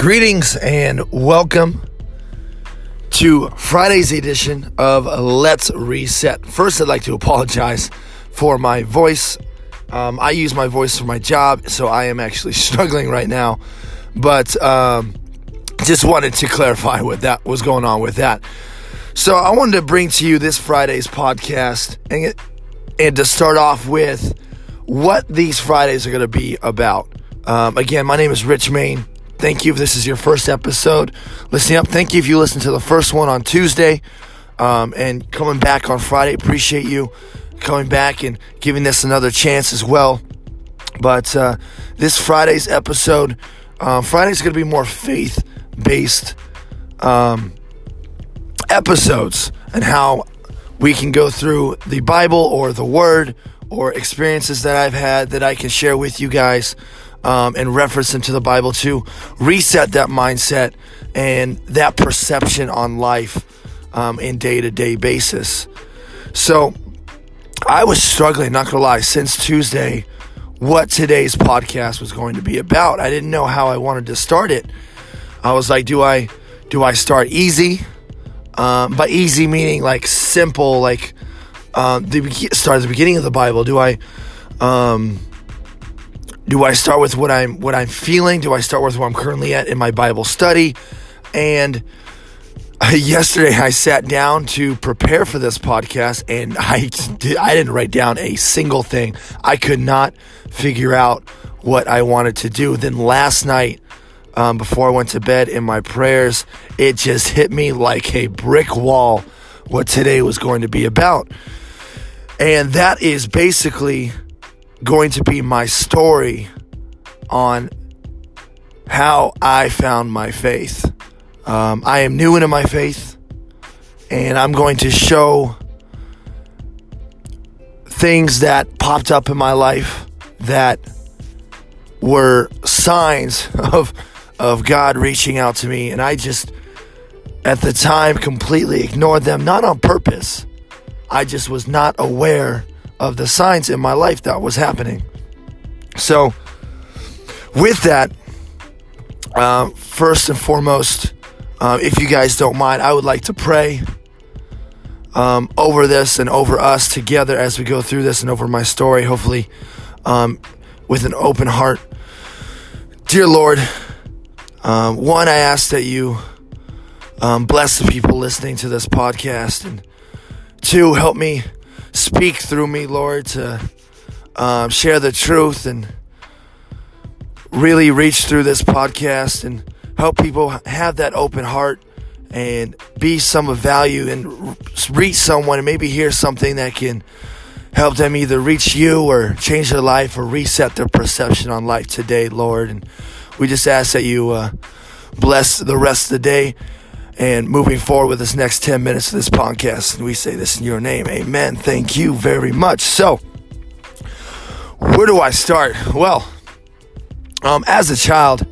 Greetings and welcome to Friday's edition of Let's Reset. First, I'd like to apologize for my voice. Um, I use my voice for my job, so I am actually struggling right now. But um, just wanted to clarify what that was going on with that. So I wanted to bring to you this Friday's podcast and, and to start off with what these Fridays are going to be about. Um, again, my name is Rich Main. Thank you if this is your first episode. Listening up. Thank you if you listened to the first one on Tuesday um, and coming back on Friday. Appreciate you coming back and giving this another chance as well. But uh, this Friday's episode, uh, Friday's going to be more faith based um, episodes and how we can go through the Bible or the Word or experiences that I've had that I can share with you guys um, and reference them to the Bible to reset that mindset and that perception on life um, in day to day basis. So I was struggling, not gonna lie, since Tuesday what today's podcast was going to be about. I didn't know how I wanted to start it. I was like, do I do I start easy? Um, by easy meaning like simple, like um, the start at the beginning of the Bible. Do I um, do I start with what I'm what I'm feeling? Do I start with where I'm currently at in my Bible study? And yesterday I sat down to prepare for this podcast and I did, I didn't write down a single thing. I could not figure out what I wanted to do. Then last night um, before I went to bed in my prayers, it just hit me like a brick wall what today was going to be about. And that is basically going to be my story on how I found my faith. Um, I am new into my faith, and I'm going to show things that popped up in my life that were signs of of God reaching out to me, and I just at the time completely ignored them, not on purpose. I just was not aware of the signs in my life that was happening. So, with that, uh, first and foremost, uh, if you guys don't mind, I would like to pray um, over this and over us together as we go through this and over my story, hopefully um, with an open heart. Dear Lord, um, one, I ask that you um, bless the people listening to this podcast, and two, help me speak through me, Lord, to um, share the truth and really reach through this podcast and help people have that open heart and be some of value and reach someone and maybe hear something that can help them either reach you or change their life or reset their perception on life today, Lord. And we just ask that you uh, bless the rest of the day and moving forward with this next 10 minutes of this podcast. And we say this in your name. Amen. Thank you very much. So, where do I start? Well, um, as a child,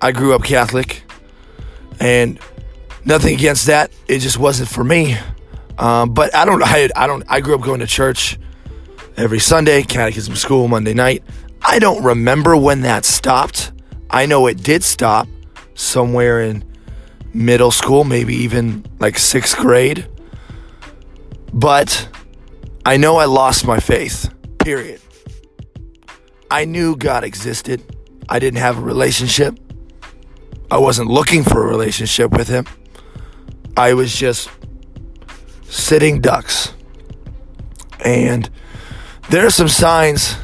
I grew up Catholic, and nothing against that. It just wasn't for me. Um, but I don't. I, I don't. I grew up going to church every Sunday, catechism school Monday night. I don't remember when that stopped. I know it did stop somewhere in middle school, maybe even like sixth grade. But I know I lost my faith, period. I knew God existed. I didn't have a relationship. I wasn't looking for a relationship with Him. I was just sitting ducks. And there are some signs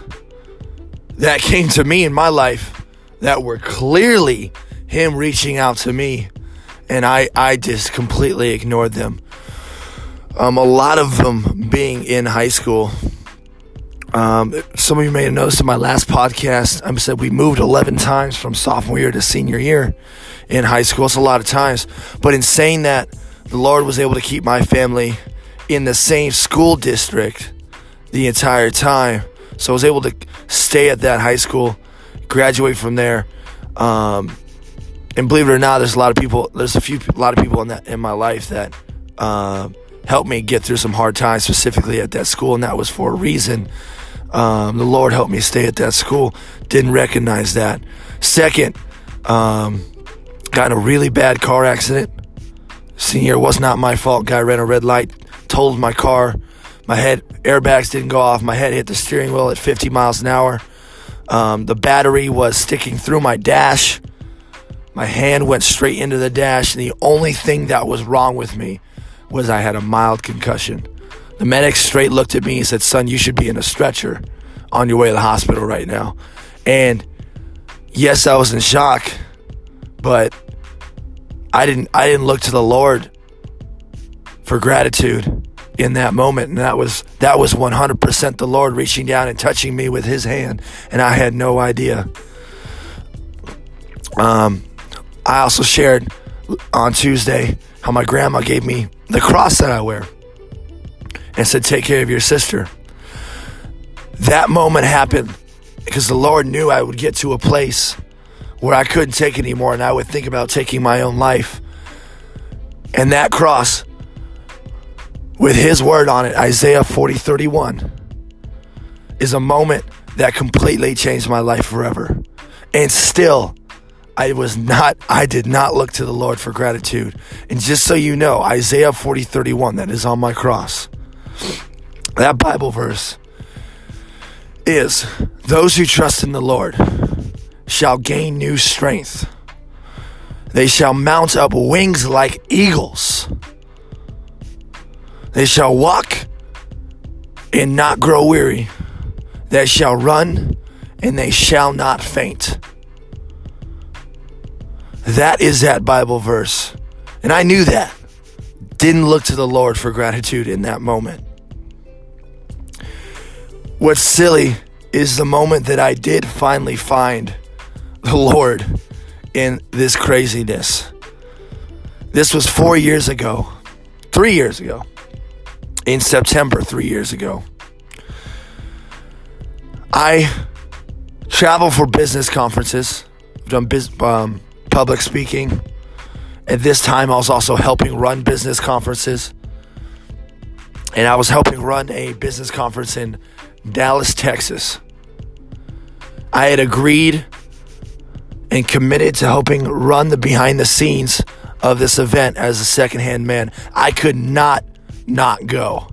that came to me in my life that were clearly Him reaching out to me and I, I just completely ignored them. Um, a lot of them being in high school. Um, some of you may have noticed in my last podcast, I said we moved 11 times from sophomore year to senior year in high school. It's a lot of times. But in saying that, the Lord was able to keep my family in the same school district the entire time. So I was able to stay at that high school, graduate from there. Um, and believe it or not, there's a lot of people. There's a few, a lot of people in that in my life that uh, helped me get through some hard times, specifically at that school, and that was for a reason. Um, the Lord helped me stay at that school. Didn't recognize that. Second, um, got in a really bad car accident. Senior was not my fault. Guy ran a red light, totaled my car. My head airbags didn't go off. My head hit the steering wheel at 50 miles an hour. Um, the battery was sticking through my dash. My hand went straight into the dash, and the only thing that was wrong with me was I had a mild concussion. The medic straight looked at me and said, Son, you should be in a stretcher on your way to the hospital right now. And yes, I was in shock, but I didn't I didn't look to the Lord for gratitude in that moment and that was that was 100% the Lord reaching down and touching me with his hand and I had no idea. Um I also shared on Tuesday how my grandma gave me the cross that I wear and said take care of your sister. That moment happened because the Lord knew I would get to a place where I couldn't take anymore and I would think about taking my own life. And that cross with his word on it, Isaiah 40 31, is a moment that completely changed my life forever. And still, I was not, I did not look to the Lord for gratitude. And just so you know, Isaiah 40 31, that is on my cross, that Bible verse is those who trust in the Lord shall gain new strength. They shall mount up wings like eagles. They shall walk and not grow weary. They shall run and they shall not faint. That is that Bible verse. And I knew that. Didn't look to the Lord for gratitude in that moment. What's silly is the moment that I did finally find the Lord in this craziness. This was four years ago, three years ago in September three years ago. I travel for business conferences. I've done biz, um, public speaking. At this time, I was also helping run business conferences. And I was helping run a business conference in Dallas, Texas. I had agreed and committed to helping run the behind the scenes of this event as a secondhand man. I could not not go.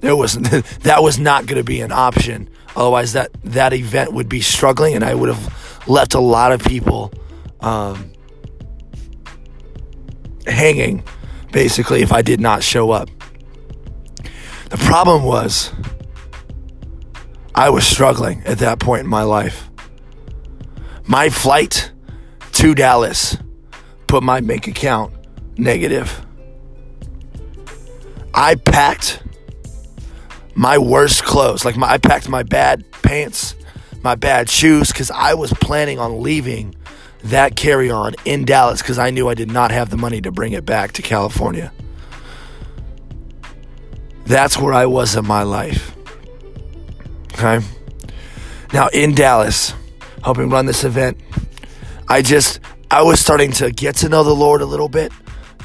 There was that was not going to be an option. Otherwise, that that event would be struggling, and I would have left a lot of people um, hanging, basically, if I did not show up. The problem was, I was struggling at that point in my life. My flight to Dallas put my bank account negative. I packed my worst clothes. Like my, I packed my bad pants, my bad shoes, because I was planning on leaving that carry on in Dallas because I knew I did not have the money to bring it back to California. That's where I was in my life. Okay. Now in Dallas, helping run this event, I just I was starting to get to know the Lord a little bit.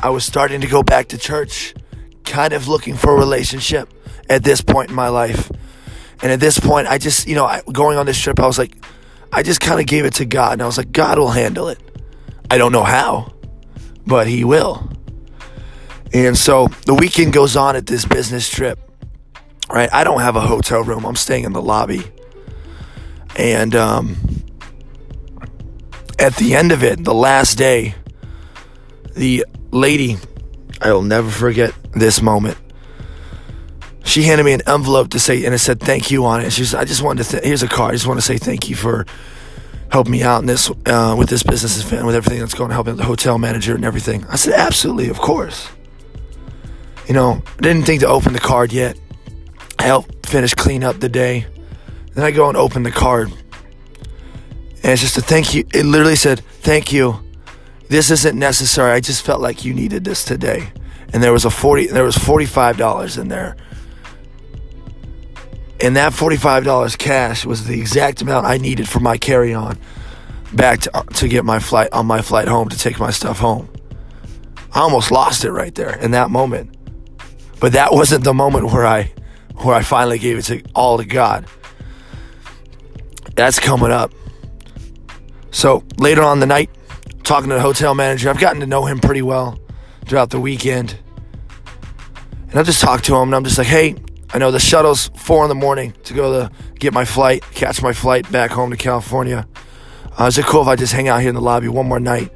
I was starting to go back to church kind of looking for a relationship at this point in my life. And at this point, I just, you know, going on this trip, I was like, I just kind of gave it to God. And I was like, God will handle it. I don't know how, but He will. And so the weekend goes on at this business trip, right? I don't have a hotel room, I'm staying in the lobby. And um, at the end of it, the last day, the lady I will never forget this moment. She handed me an envelope to say, and it said thank you on it. She said, I just wanted to, th- here's a card. I just want to say thank you for helping me out in this, uh, with this business and with everything that's going on, helping the hotel manager and everything. I said, absolutely, of course. You know, I didn't think to open the card yet. I helped finish clean up the day. Then I go and open the card. And it's just a thank you. It literally said, thank you this isn't necessary. I just felt like you needed this today. And there was a 40 there was $45 in there. And that $45 cash was the exact amount I needed for my carry-on back to, uh, to get my flight on my flight home to take my stuff home. I almost lost it right there in that moment. But that wasn't the moment where I where I finally gave it to all to God. That's coming up. So later on the night, talking to the hotel manager. I've gotten to know him pretty well throughout the weekend. And I just talked to him and I'm just like, hey, I know the shuttle's four in the morning to go to get my flight, catch my flight back home to California. Uh, is it cool if I just hang out here in the lobby one more night,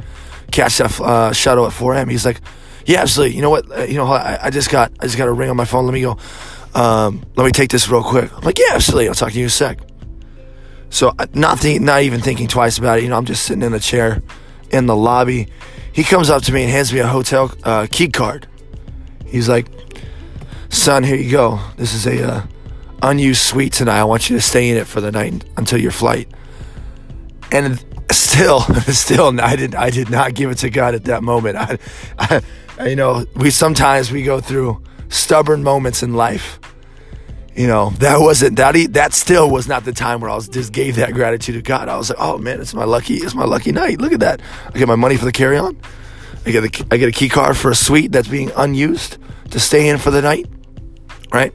catch that uh, shuttle at 4 a.m.? He's like, yeah, absolutely. You know what? Uh, you know, I, I, just got I just got a ring on my phone. Let me go. Um, let me take this real quick. I'm like, yeah, absolutely. I'll talk to you in a sec. So uh, not think, not even thinking twice about it. You know, I'm just sitting in a chair in the lobby. He comes up to me and hands me a hotel uh, key card. He's like, "Son, here you go. This is a uh, unused suite tonight. I want you to stay in it for the night until your flight." And still, still, I did I did not give it to God at that moment. I, I, you know, we sometimes we go through stubborn moments in life you know, that wasn't that that still was not the time where I was just gave that gratitude to God. I was like, oh man, it's my lucky, it's my lucky night. Look at that. I get my money for the carry on. I get a, I get a key card for a suite that's being unused to stay in for the night. Right.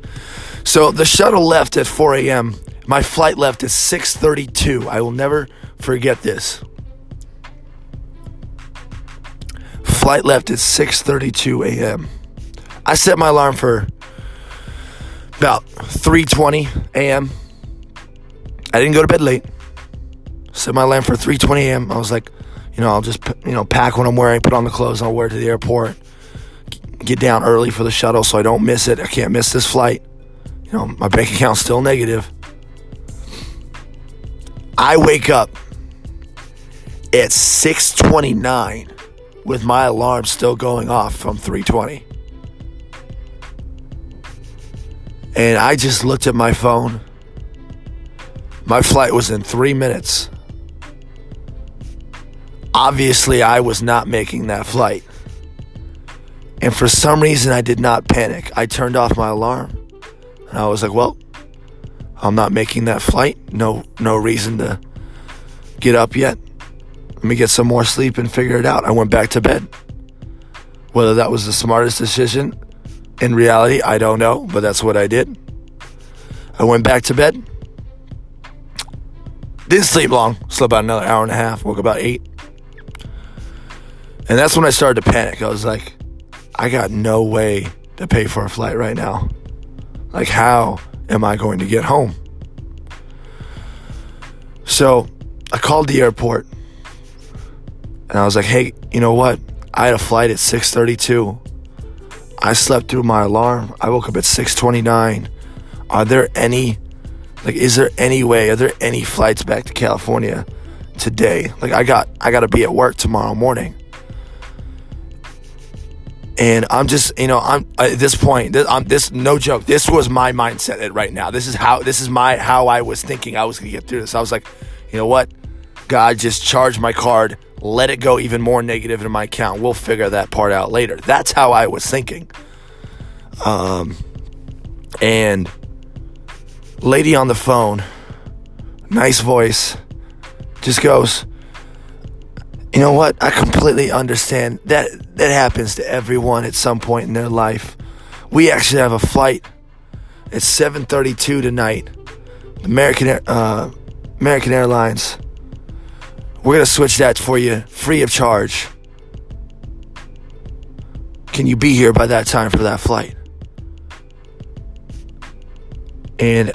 So the shuttle left at 4 a.m. My flight left at 6:32. I will never forget this. Flight left at 6:32 a.m. I set my alarm for about 3:20 a.m. I didn't go to bed late. Set my alarm for 3:20 a.m. I was like, you know, I'll just you know pack what I'm wearing, put on the clothes, I'll wear to the airport. Get down early for the shuttle so I don't miss it. I can't miss this flight. You know, my bank account's still negative. I wake up at 6:29 with my alarm still going off from 3:20. And I just looked at my phone. My flight was in three minutes. Obviously, I was not making that flight. And for some reason, I did not panic. I turned off my alarm. And I was like, well, I'm not making that flight. No, no reason to get up yet. Let me get some more sleep and figure it out. I went back to bed. Whether that was the smartest decision, in reality, I don't know, but that's what I did. I went back to bed. Didn't sleep long. Slept about another hour and a half. Woke about eight. And that's when I started to panic. I was like, I got no way to pay for a flight right now. Like, how am I going to get home? So I called the airport and I was like, hey, you know what? I had a flight at 632. I slept through my alarm. I woke up at 6:29. Are there any like is there any way are there any flights back to California today? Like I got I got to be at work tomorrow morning. And I'm just, you know, I'm at this point. This, I'm this no joke. This was my mindset right now. This is how this is my how I was thinking I was gonna get through this. I was like, you know what, God, just charge my card let it go even more negative in my account. We'll figure that part out later. That's how I was thinking. Um, and lady on the phone, nice voice, just goes, you know what? I completely understand that that happens to everyone at some point in their life. We actually have a flight. It's 7:32 tonight. American uh, American Airlines we're to switch that for you free of charge. Can you be here by that time for that flight? And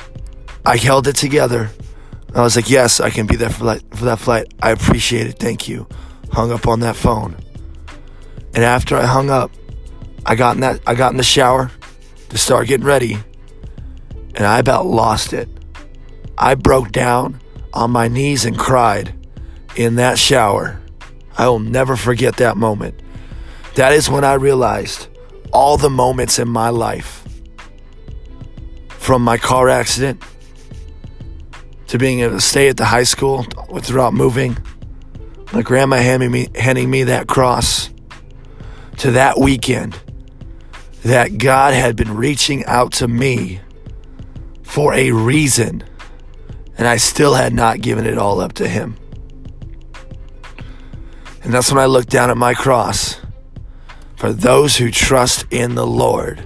I held it together. I was like, yes, I can be there for that, for that flight. I appreciate it. Thank you. Hung up on that phone. And after I hung up, I got in that I got in the shower to start getting ready. And I about lost it. I broke down on my knees and cried in that shower. I will never forget that moment. That is when I realized all the moments in my life from my car accident to being able to stay at the high school without moving, my grandma handing me, handing me that cross, to that weekend that God had been reaching out to me for a reason, and I still had not given it all up to Him. And that's when I looked down at my cross. For those who trust in the Lord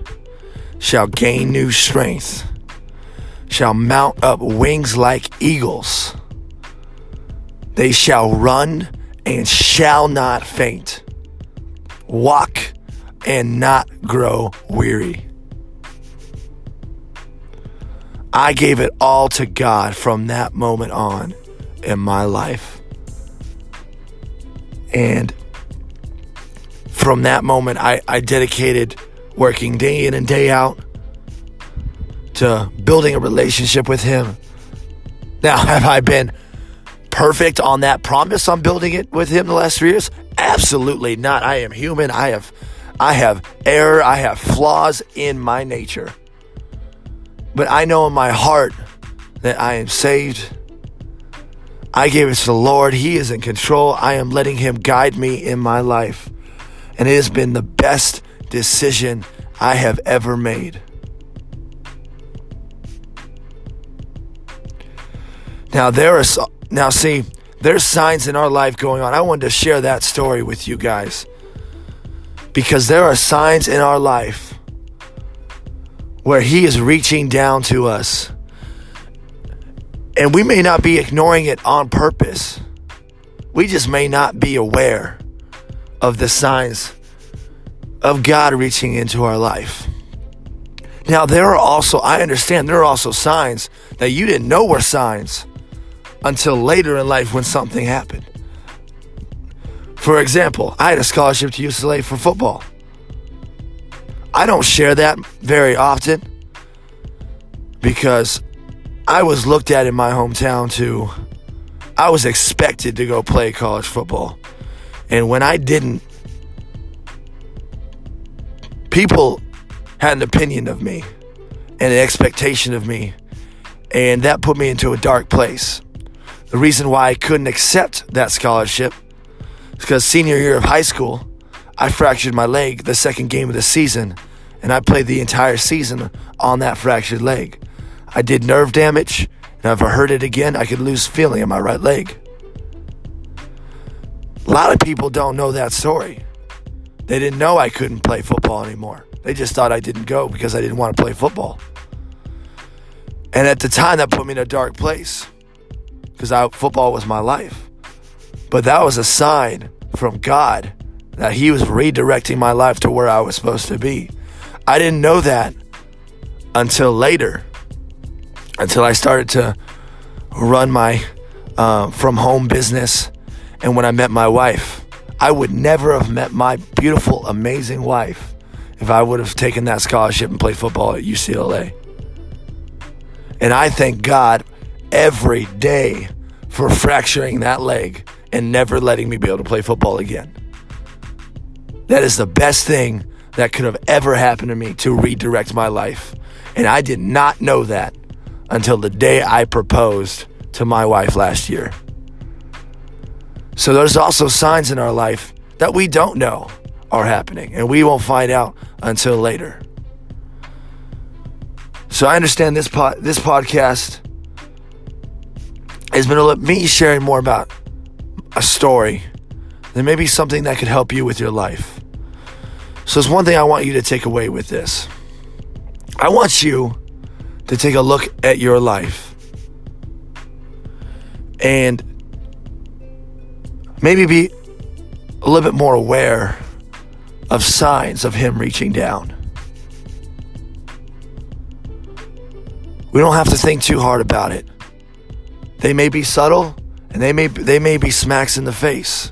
shall gain new strength, shall mount up wings like eagles. They shall run and shall not faint. Walk and not grow weary. I gave it all to God from that moment on in my life. And from that moment, I, I dedicated working day in and day out to building a relationship with Him. Now, have I been perfect on that promise I'm building it with Him the last three years? Absolutely not. I am human. I have, I have error. I have flaws in my nature. But I know in my heart that I am saved. I gave it to the Lord. He is in control. I am letting Him guide me in my life. And it has been the best decision I have ever made. Now there are now see there's signs in our life going on. I wanted to share that story with you guys. Because there are signs in our life where he is reaching down to us. And we may not be ignoring it on purpose. We just may not be aware of the signs of God reaching into our life. Now, there are also, I understand, there are also signs that you didn't know were signs until later in life when something happened. For example, I had a scholarship to UCLA for football. I don't share that very often because I was looked at in my hometown to, I was expected to go play college football. And when I didn't, people had an opinion of me and an expectation of me. And that put me into a dark place. The reason why I couldn't accept that scholarship is because senior year of high school, I fractured my leg the second game of the season, and I played the entire season on that fractured leg. I did nerve damage, and if I hurt it again, I could lose feeling in my right leg. A lot of people don't know that story. They didn't know I couldn't play football anymore. They just thought I didn't go because I didn't want to play football. And at the time, that put me in a dark place because football was my life. But that was a sign from God that He was redirecting my life to where I was supposed to be. I didn't know that until later, until I started to run my uh, from home business. And when I met my wife, I would never have met my beautiful, amazing wife if I would have taken that scholarship and played football at UCLA. And I thank God every day for fracturing that leg and never letting me be able to play football again. That is the best thing that could have ever happened to me to redirect my life. And I did not know that until the day I proposed to my wife last year. So there's also signs in our life that we don't know are happening, and we won't find out until later. So I understand this pod, this podcast has been me sharing more about a story than maybe something that could help you with your life. So, it's one thing I want you to take away with this. I want you to take a look at your life and maybe be a little bit more aware of signs of Him reaching down. We don't have to think too hard about it. They may be subtle and they may they may be smacks in the face.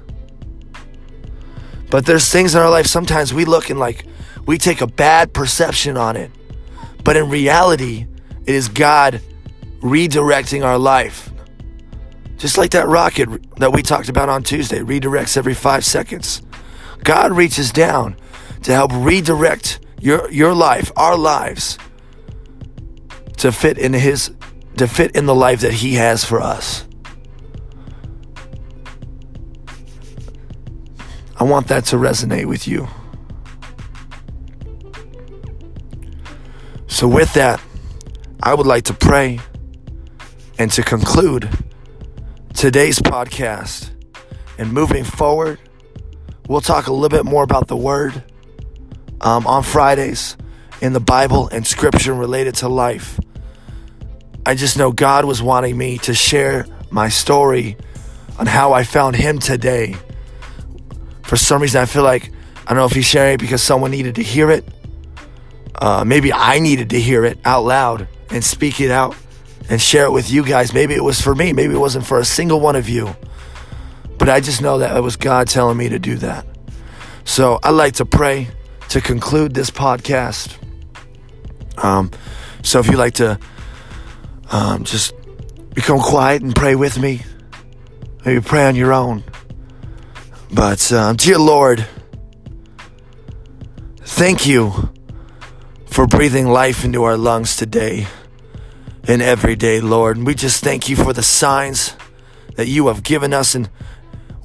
But there's things in our life sometimes we look and like we take a bad perception on it. But in reality, it is God redirecting our life. Just like that rocket that we talked about on Tuesday, redirects every five seconds. God reaches down to help redirect your, your life, our lives, to fit in His to fit in the life that He has for us. I want that to resonate with you. So, with that, I would like to pray and to conclude today's podcast. And moving forward, we'll talk a little bit more about the Word um, on Fridays in the Bible and Scripture related to life. I just know God was wanting me to share my story on how I found him today. For some reason, I feel like, I don't know if he's sharing it because someone needed to hear it. Uh, maybe I needed to hear it out loud and speak it out and share it with you guys. Maybe it was for me. Maybe it wasn't for a single one of you. But I just know that it was God telling me to do that. So I'd like to pray to conclude this podcast. Um, so if you'd like to um, just become quiet and pray with me, maybe pray on your own. But um, dear Lord, thank you for breathing life into our lungs today and every day, Lord. And we just thank you for the signs that you have given us. And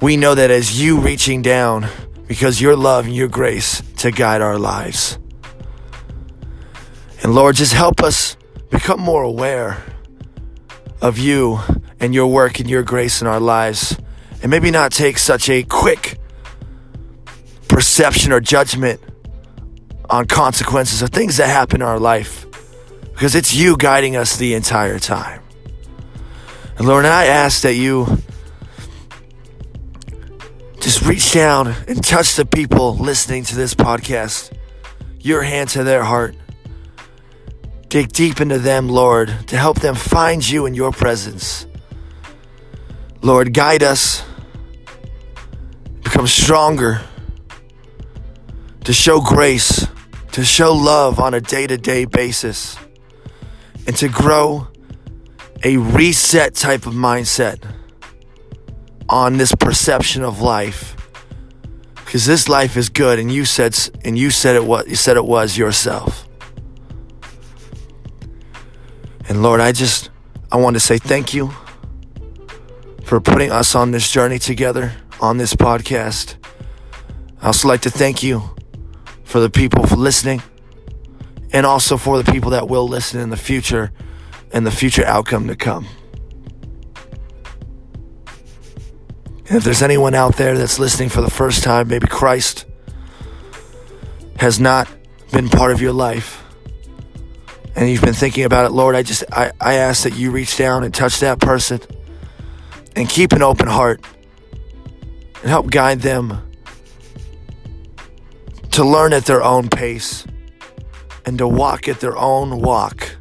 we know that as you reaching down, because your love and your grace to guide our lives. And Lord, just help us become more aware of you and your work and your grace in our lives. And maybe not take such a quick perception or judgment on consequences of things that happen in our life. Because it's you guiding us the entire time. And Lord, and I ask that you just reach down and touch the people listening to this podcast. Your hand to their heart. Dig deep into them, Lord, to help them find you in your presence. Lord, guide us, become stronger, to show grace, to show love on a day to day basis, and to grow a reset type of mindset on this perception of life. Because this life is good and you said and you said it what you said it was yourself and lord i just i want to say thank you for putting us on this journey together on this podcast. I also like to thank you for the people for listening and also for the people that will listen in the future and the future outcome to come. And if there's anyone out there that's listening for the first time, maybe Christ has not been part of your life and you've been thinking about it, Lord, I just I, I ask that you reach down and touch that person and keep an open heart and help guide them to learn at their own pace and to walk at their own walk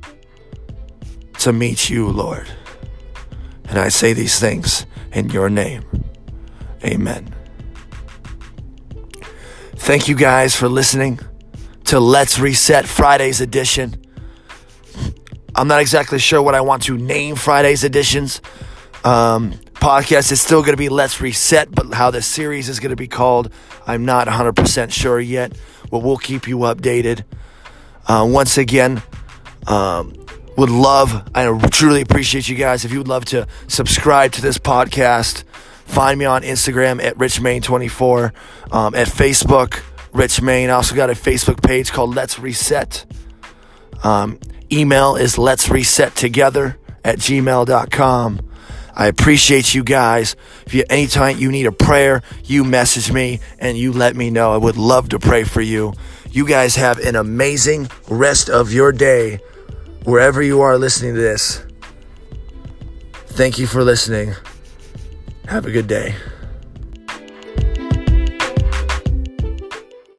to meet you, Lord. And I say these things in your name. Amen. Thank you guys for listening to Let's Reset Friday's edition. I'm not exactly sure what I want to name Friday's editions. Um, podcast is still going to be Let's Reset, but how the series is going to be called, I'm not 100% sure yet. But we'll keep you updated. Uh, once again, um, would love, I truly appreciate you guys if you would love to subscribe to this podcast Find me on Instagram at RichMain24, um, at Facebook, Rich Main. I also got a Facebook page called Let's Reset. Um, email is Let's Reset Together at gmail.com. I appreciate you guys. If you anytime you need a prayer, you message me and you let me know. I would love to pray for you. You guys have an amazing rest of your day wherever you are listening to this. Thank you for listening. Have a good day.